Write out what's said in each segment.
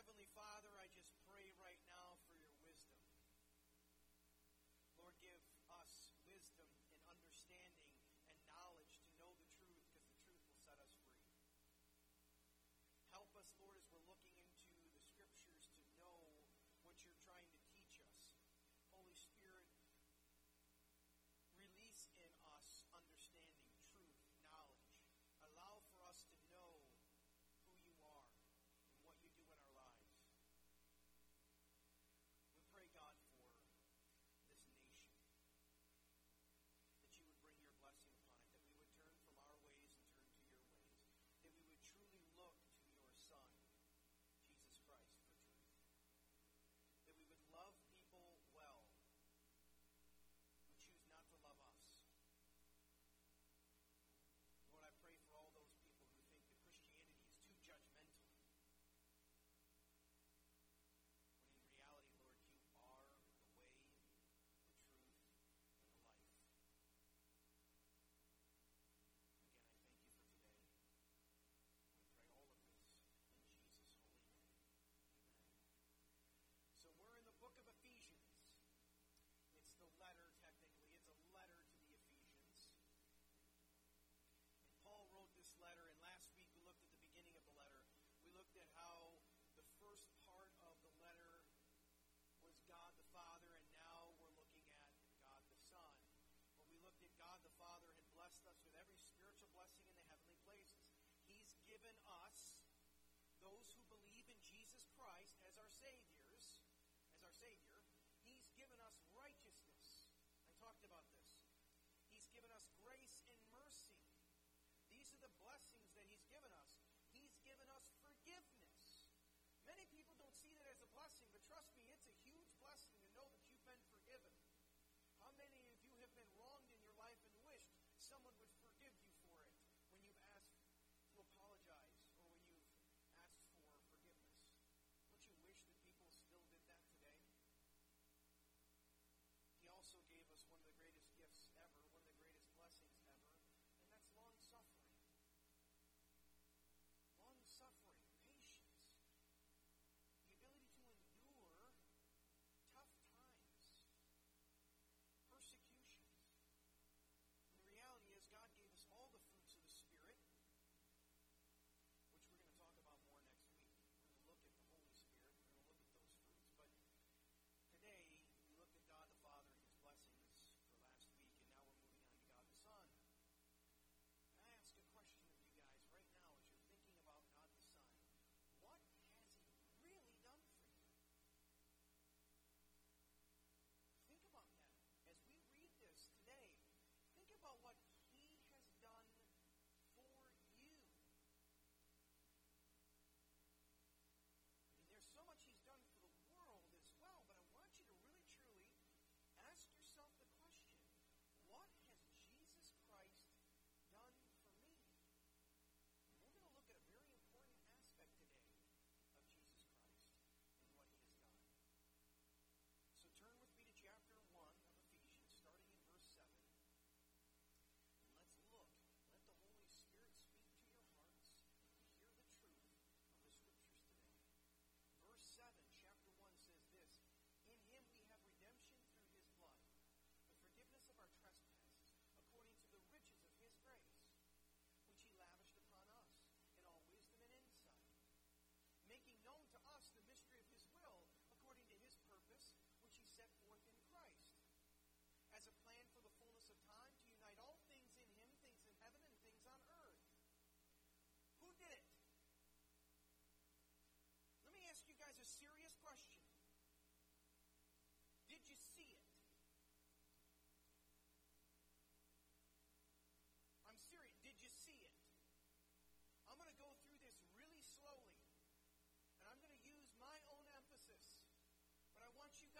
Heavenly Father, I just pray right now for your wisdom. Lord, give us wisdom and understanding and knowledge to know the truth because the truth will set us free. Help us, Lord, as we're those who believe in Jesus Christ as our Saviors, as our Savior, He's given us righteousness. I talked about this. He's given us grace and mercy. These are the blessings that He's given us. He's given us forgiveness. Many people don't see that as a blessing, but trust me, it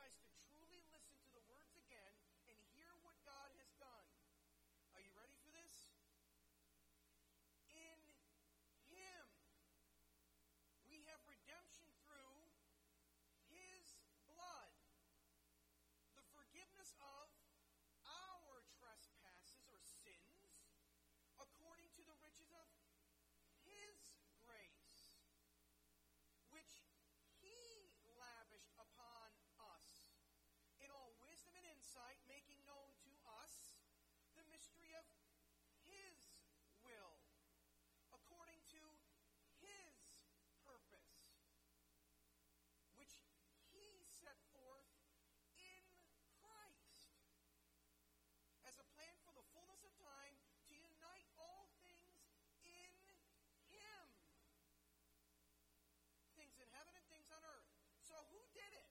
guys to making known to us the mystery of His will, according to His purpose, which He set forth in Christ as a plan for the fullness of time to unite all things in Him. Things in heaven and things on earth. So who did it?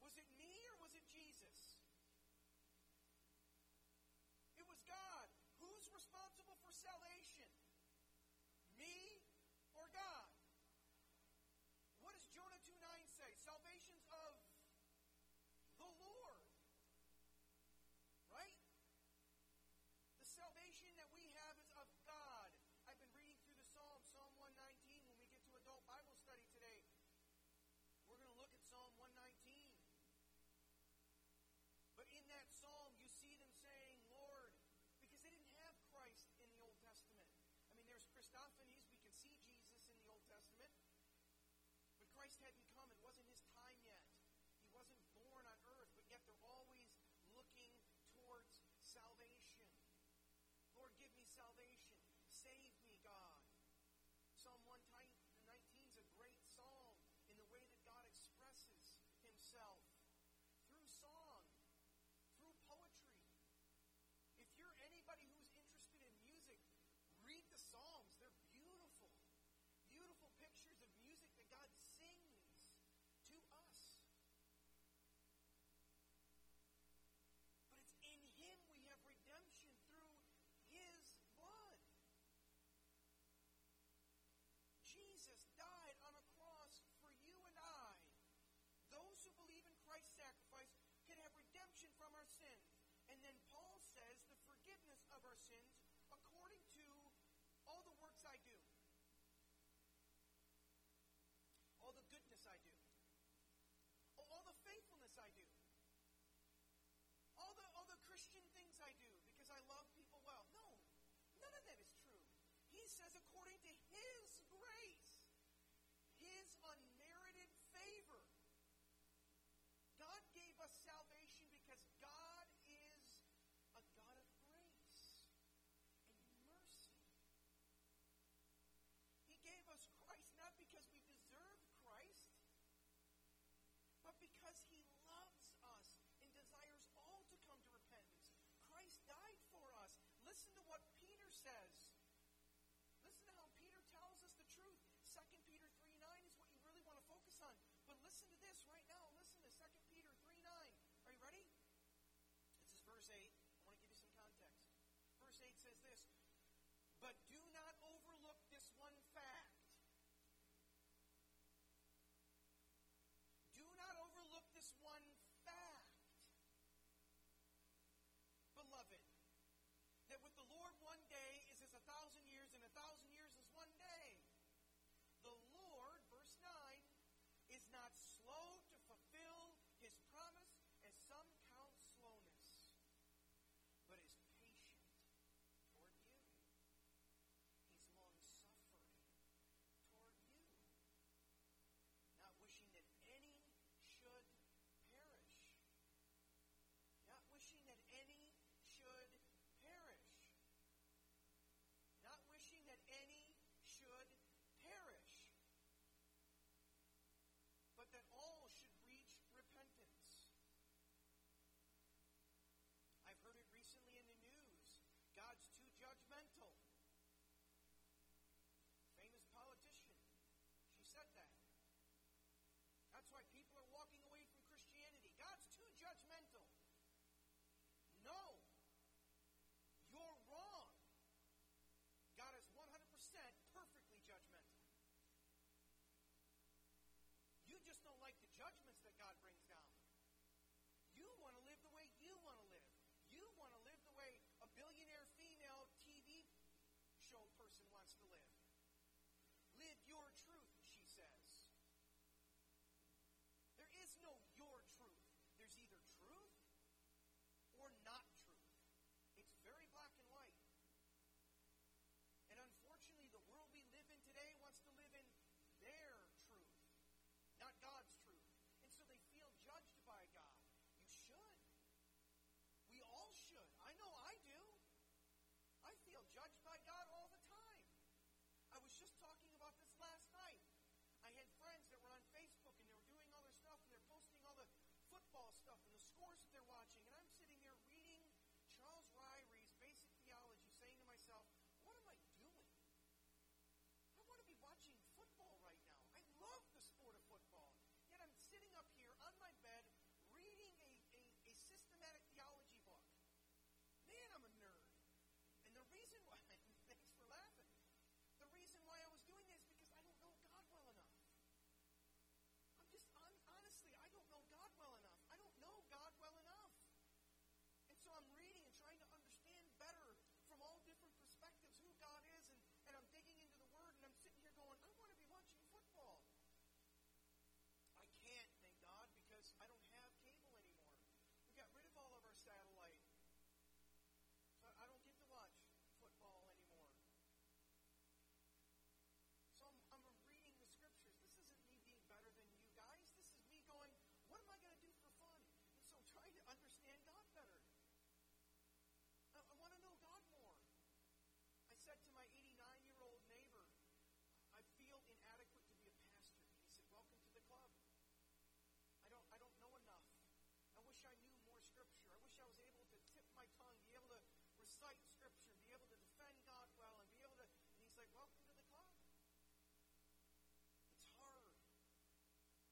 Was it me or was it Jesus? It was God. Who's responsible for salvation? Me or God? What does Jonah 2 9 say? Salvation's of the Lord. Right? The salvation that we have is of God. I've been reading through the Psalm, Psalm 119. When we get to adult Bible study today, we're going to look at Psalm 119. But in that psalm, you see them saying, Lord, because they didn't have Christ in the Old Testament. I mean, there's Christophanies. We can see Jesus in the Old Testament. But Christ hadn't come. It wasn't his time yet. He wasn't born on earth, but yet they're always looking towards salvation. Lord, give me salvation. Save me, God. Psalm 119 is a great psalm in the way that God expresses himself through song, through poetry. If you're anybody who's interested in music, read the Psalms. They're beautiful. Beautiful pictures of music that God sings to us. But it's in Him we have redemption through His blood. Jesus died on a cross for you and I. Those who believe in Christ's sacrifice can have redemption from our sins. And then Paul says the forgiveness of our sins according to all the works I do, all the goodness I do, all the faithfulness I do, all the, all the Christian things I do because I love people well. No, none of that is true. He says according to says. Listen to how Peter tells us the truth. 2 Peter 3 9 is what you really want to focus on. But listen to this right now. Listen to 2 Peter 3 9. Are you ready? This is verse 8. I want to give you some context. Verse 8 says this But do not overlook this one fact. Do not overlook this one fact. Beloved, that with the Lord one day is as a thousand years, and a thousand years is one day. The Lord, verse 9, is not slow to fulfill his promise, as some count slowness, but is patient toward you. He's long suffering toward you, not wishing that any should perish. Not wishing that any should perish. Not wishing that any should perish. But that all should reach repentance. I've heard it recently in the news. God's too judgmental. Famous politician. She said that. That's why people are walking away from Christianity. God's too judgmental. No. You're wrong. God is 100% perfectly judgmental. You just don't like the judgments that God brings down. You want to live the way you want to live. You want to live the way a billionaire female TV show person wants to live. Live your truth, she says. There is no your truth. There's either truth or not judged by God all the time. I was just talking about this last night. I had friends that were on Facebook and they were doing all their stuff and they're posting all the football stuff and the scores that they're watching. respect to my 89 year old neighbor, I feel inadequate to be a pastor. He said, Welcome to the club. I don't, I don't know enough. I wish I knew more scripture. I wish I was able to tip my tongue, be able to recite scripture, be able to defend God well, and be able to. And he's like, Welcome to the club. It's hard.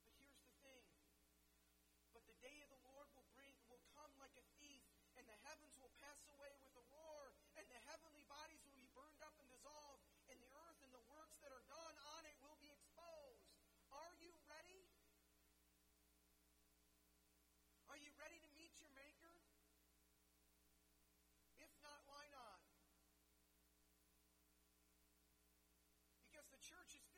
But here's the thing. But the day of the Lord will bring will come like a thief, and the heavens will pass away with a roar Are you ready to meet your Maker? If not, why not? Because the church is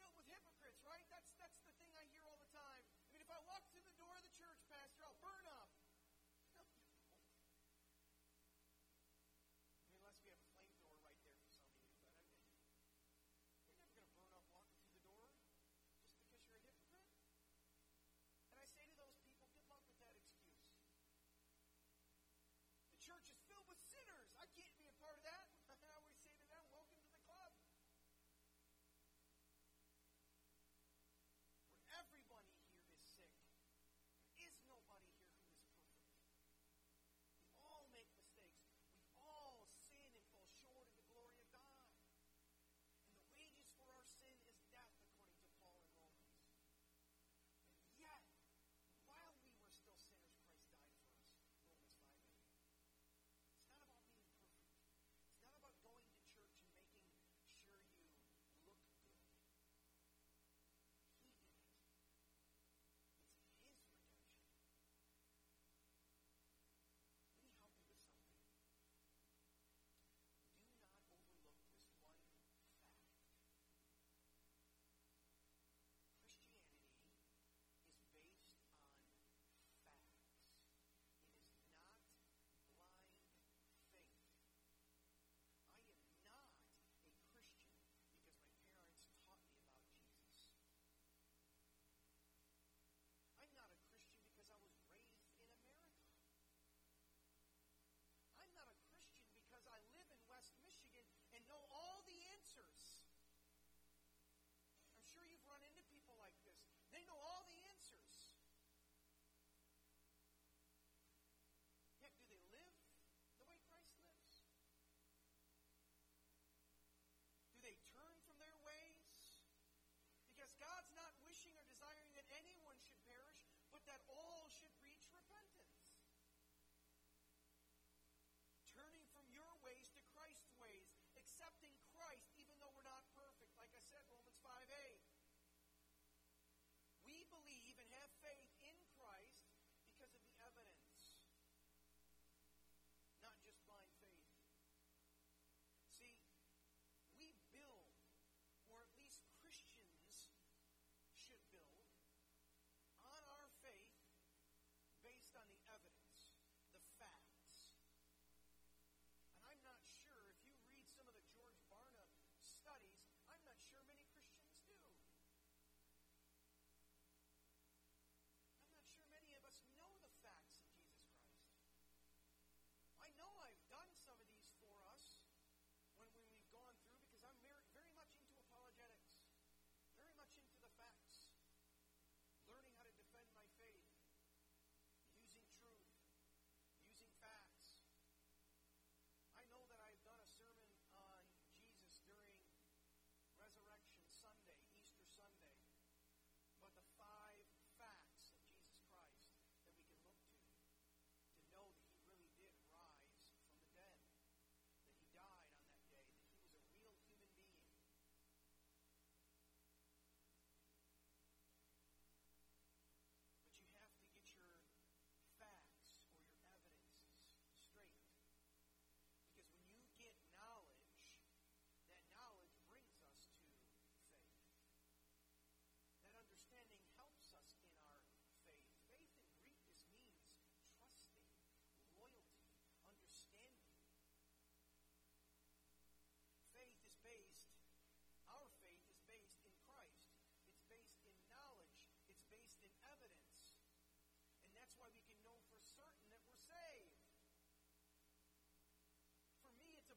noise.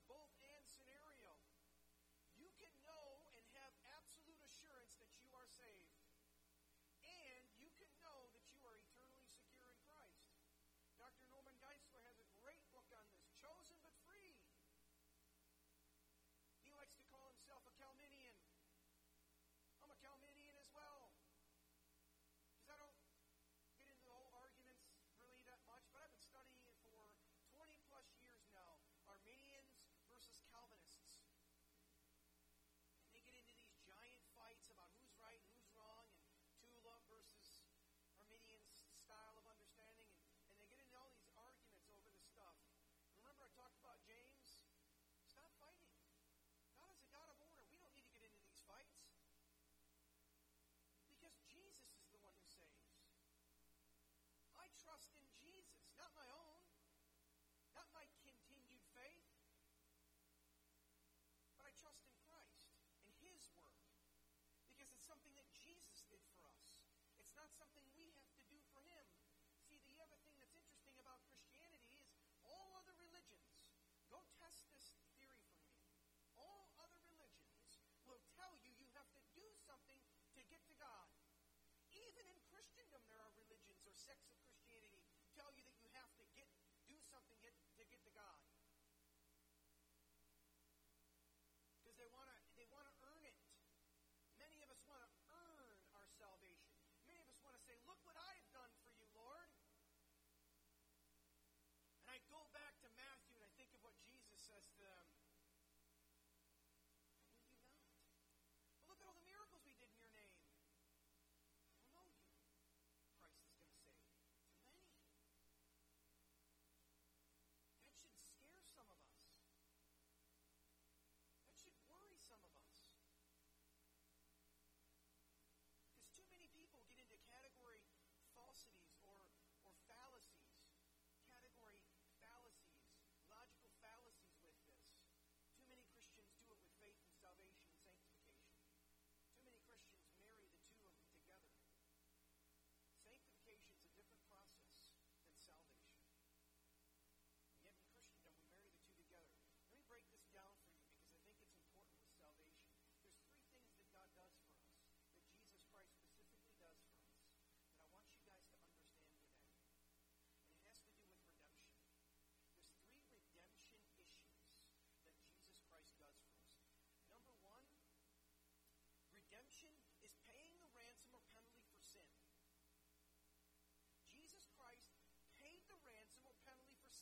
both and scenario. You can know and have absolute assurance that you are saved I trust in Jesus, not my own, not my continued faith, but I trust in Christ and His work because it's something that Jesus did for us. It's not something we have to do for Him. See, the other thing that's interesting about Christianity is all other religions go test this theory for me. All other religions will tell you you have to do something to get to God. Even in Christendom, there are religions or sects of Christianity. I go back to Matthew and I think of what Jesus says to them,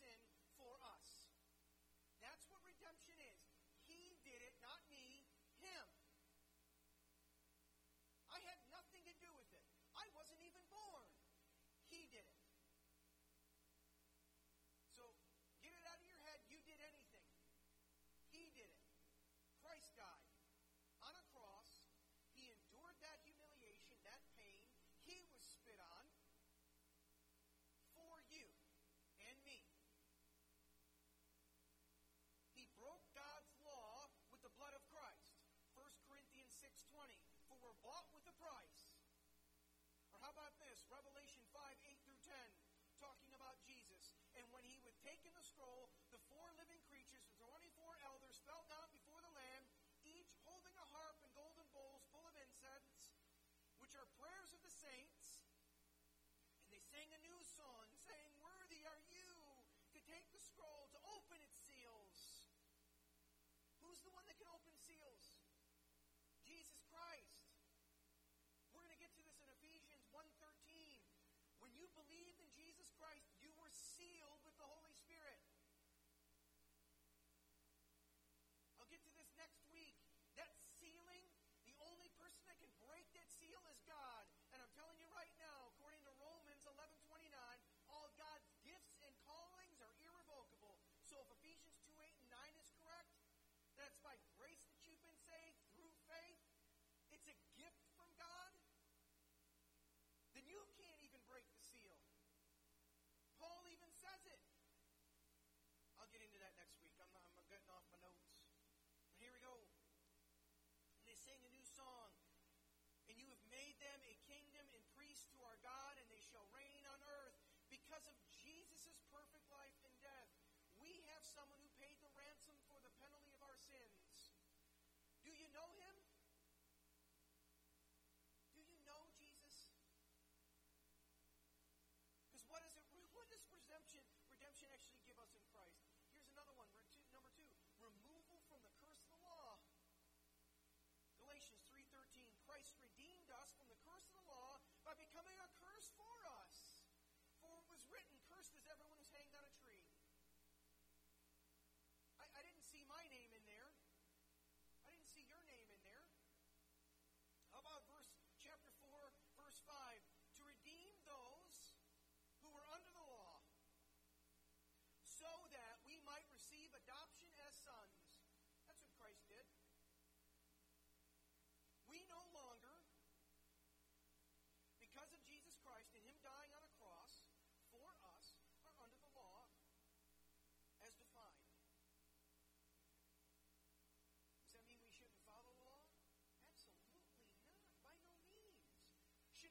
sin taken the scroll, the four living creatures and 24 elders fell down before the Lamb, each holding a harp and golden bowls full of incense, which are prayers of the saints. And they sang a new song, saying, Worthy are you to take the scroll, to open its seals. Who's the one that can open seals? Jesus Christ. We're going to get to this in Ephesians 1.13. When you believe in You can't even break the seal. Paul even says it. I'll get into that next week. I'm, I'm getting off my notes. But here we go. And they sing a new song. And you have made them a kingdom and priests to our God, and they shall reign on earth. Because of Jesus' perfect life and death, we have someone who paid the ransom for the penalty of our sins. Do you know him? see my name in there. I didn't see your name in there. How about verse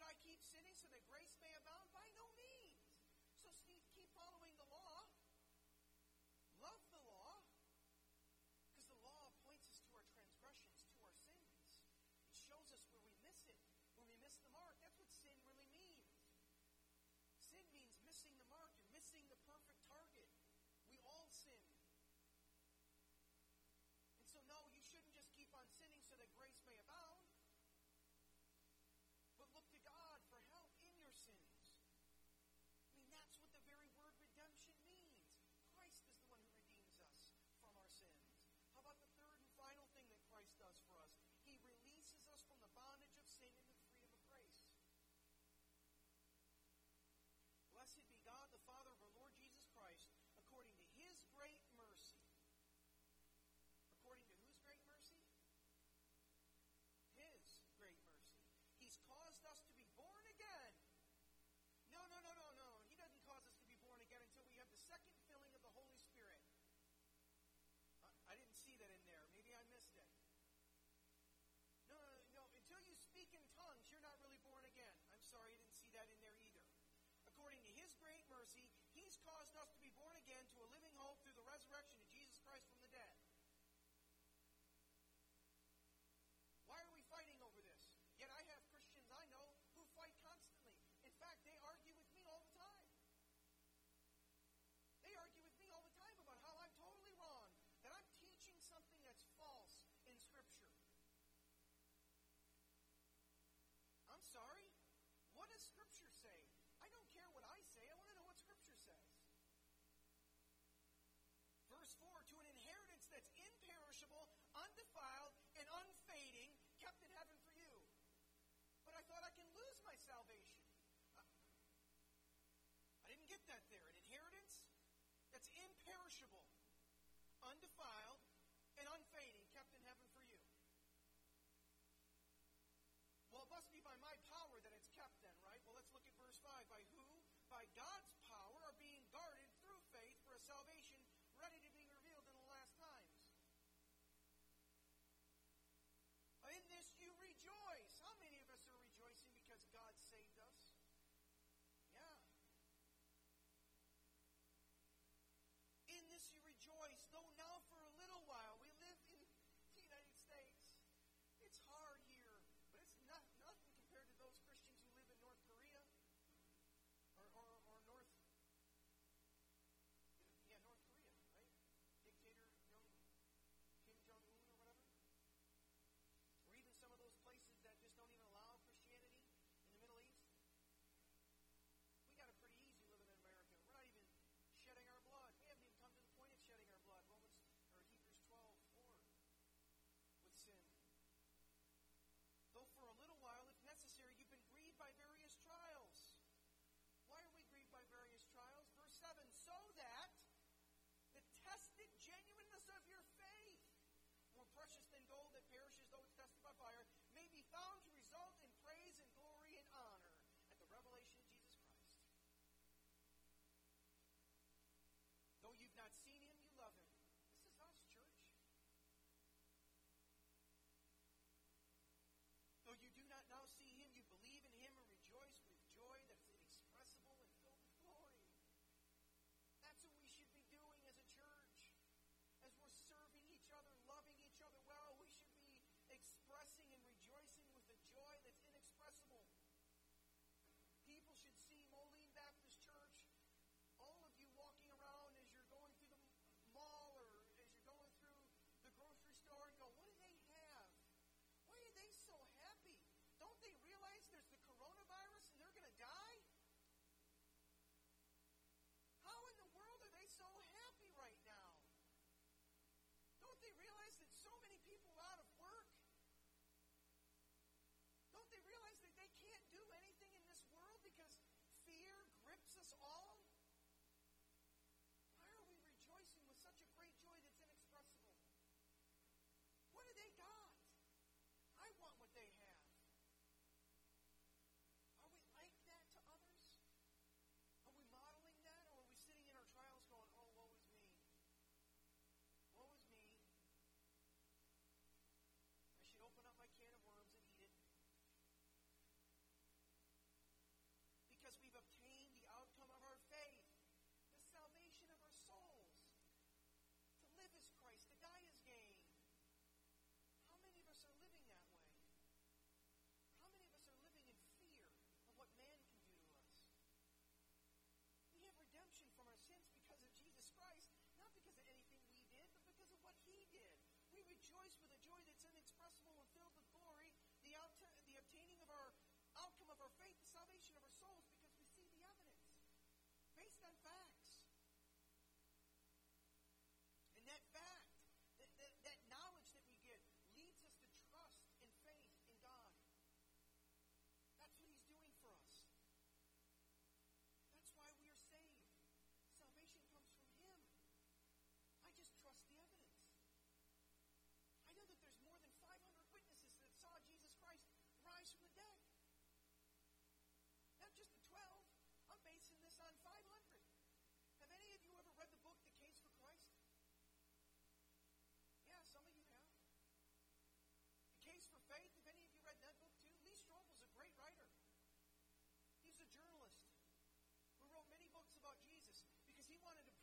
Should I keep sinning so that grace may abound? By no means. So keep following the law. Love the law. Because the law points us to our transgressions, to our sins. It shows us where we miss it, where we miss the mark. That's what sin really means. Sin means missing the mark. and missing the perfect target. We all sin. And so, no, you blessed I'm sorry? What does Scripture say? I don't care what I say. I want to know what Scripture says. Verse 4 To an inheritance that's imperishable, undefiled, and unfading, kept in heaven for you. But I thought I can lose my salvation. I didn't get that there. An inheritance that's imperishable, undefiled, must be by my power that it's kept then, right? Well, let's look at verse 5. By who, by God's power, are being guarded through faith for a salvation ready to be revealed in the last times. In this you rejoice. How many of us are rejoicing because God saved us? Yeah. In this you rejoice. Though you've not seen him, you love him. This is us, church. Though you do not now see all? Why are we rejoicing with such a great joy that's inexpressible? What did they got? us are living that way? How many of us are living in fear of what man can do to us? We have redemption from our sins because of Jesus Christ, not because of anything we did, but because of what he did. We rejoice with a joy that Faith, if any of you read that book too, Lee Strobel Strobel's a great writer. He's a journalist who wrote many books about Jesus because he wanted to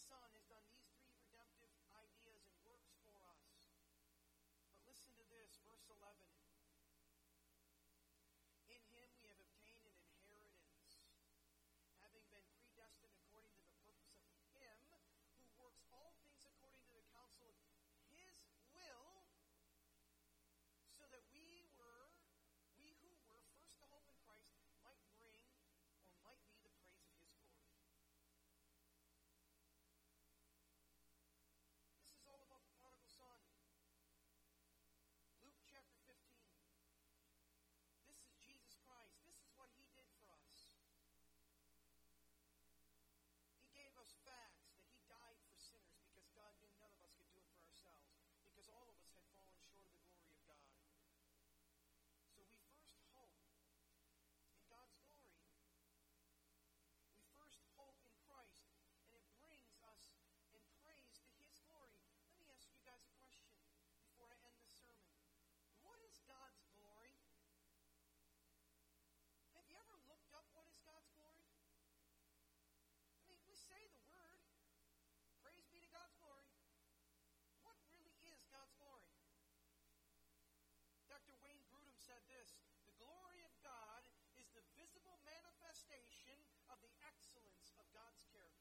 Son has done these three redemptive ideas and works for us. But listen to this, verse 11. say the word. Praise be to God's glory. What really is God's glory? Dr. Wayne Grudem said this The glory of God is the visible manifestation of the excellence of God's character.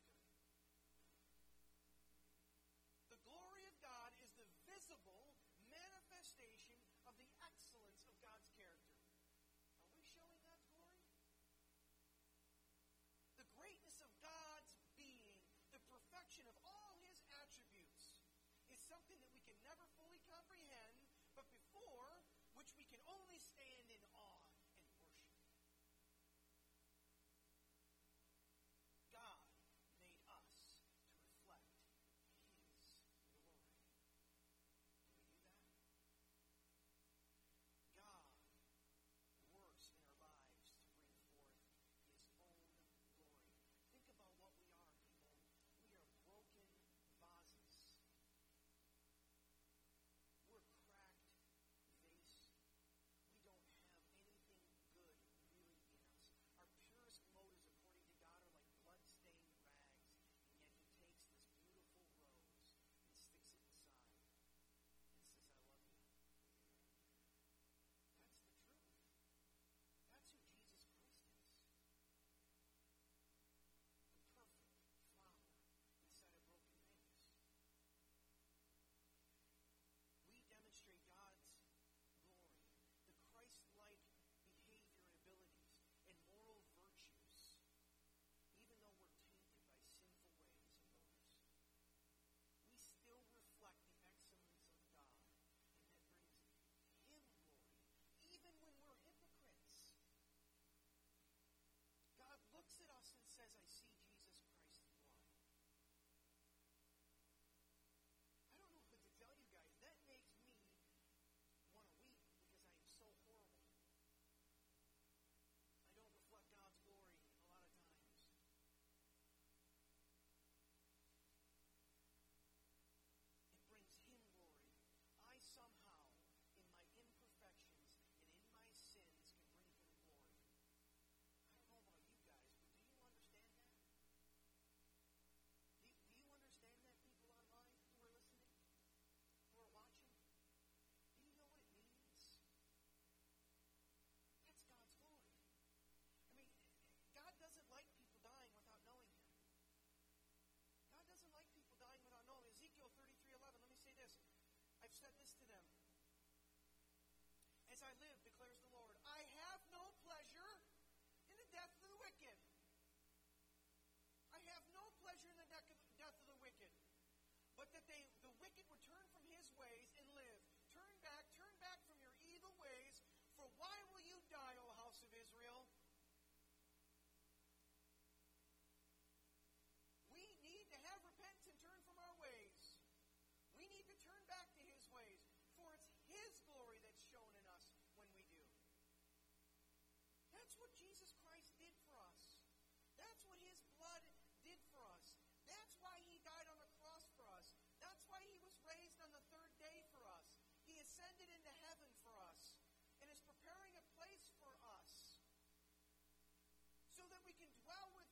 something that we can never said this to them. As I live, declares the Lord, I have no pleasure in the death of the wicked. I have no pleasure in the death of, the wicked, but that they, the wicked would turn from his ways and live. Turn back, turn back from your evil ways. For why will you die, O house of Israel? We need to have repentance and turn from our ways. We need to turn back to His ways, for it's His glory that's shown in us when we do. That's what Jesus Christ did for us. That's what His blood did for us. That's why He died on the cross for us. That's why He was raised on the third day for us. He ascended into heaven for us and is preparing a place for us so that we can dwell with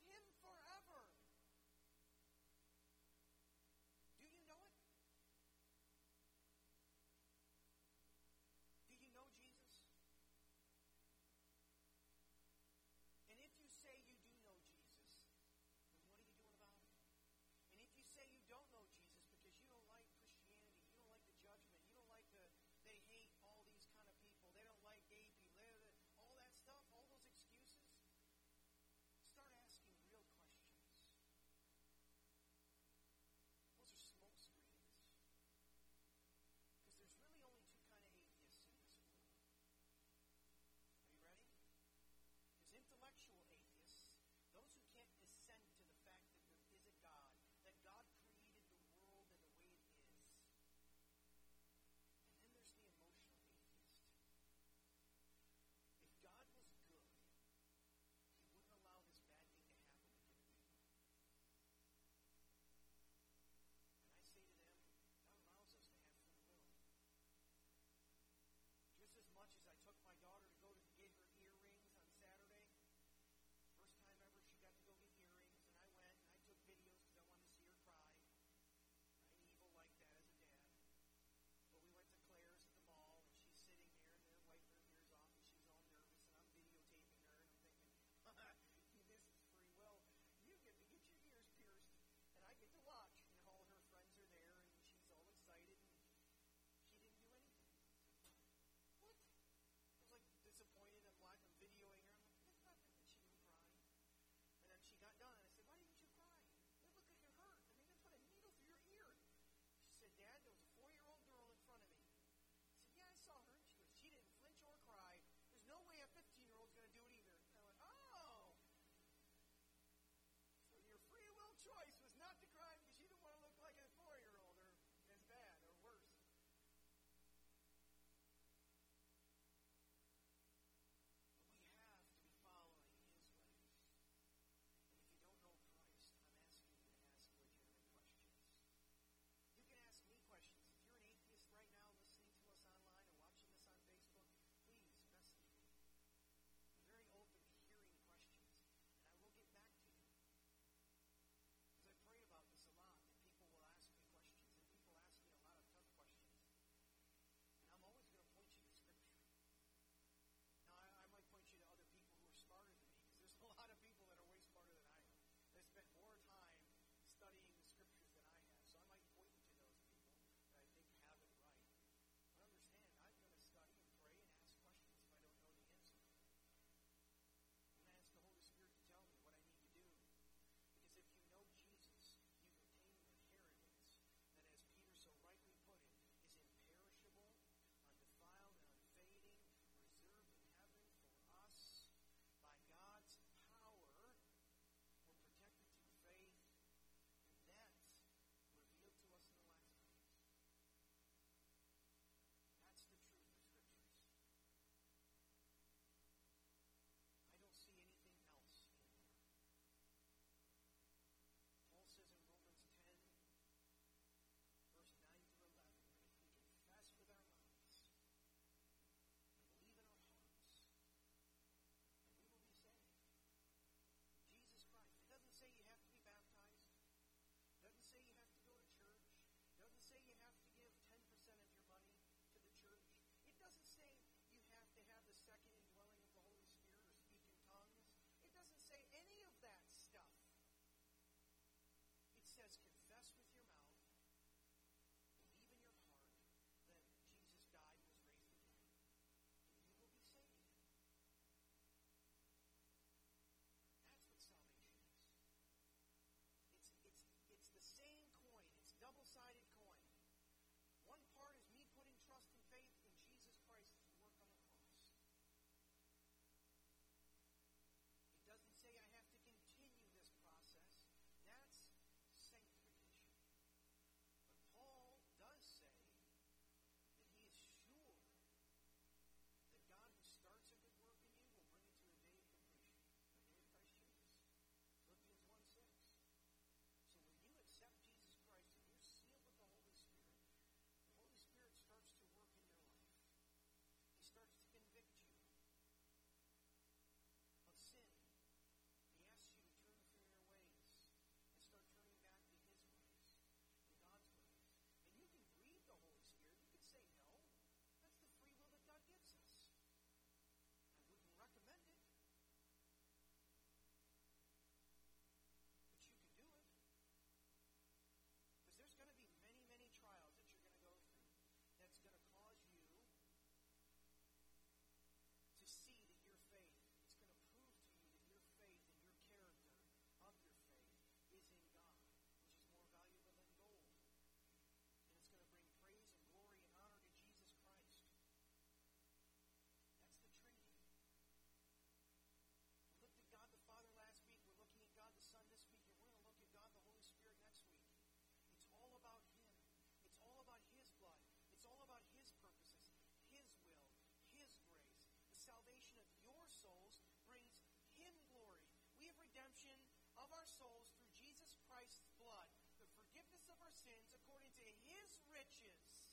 of our souls through Jesus Christ's blood, the forgiveness of our sins according to his riches,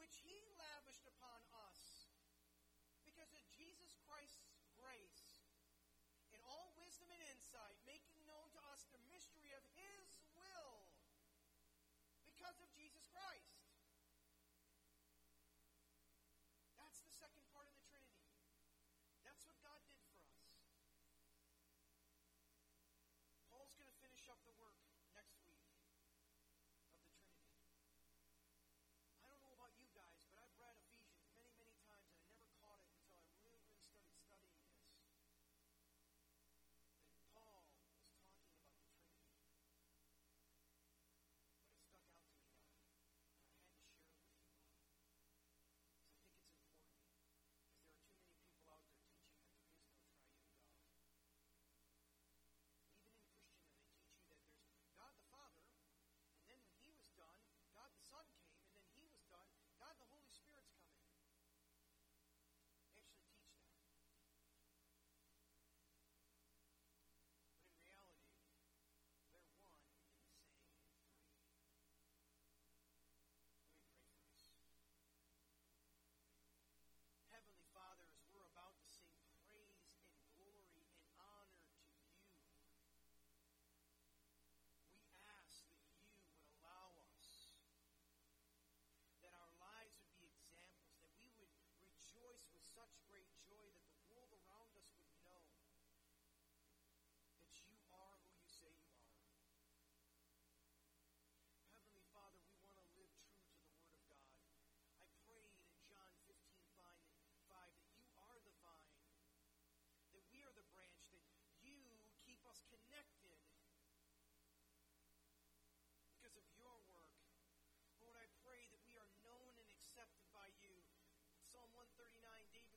which he lavished upon us. Because of Jesus Christ's grace, in all wisdom and insight, Paul's going to finish up the work. 139D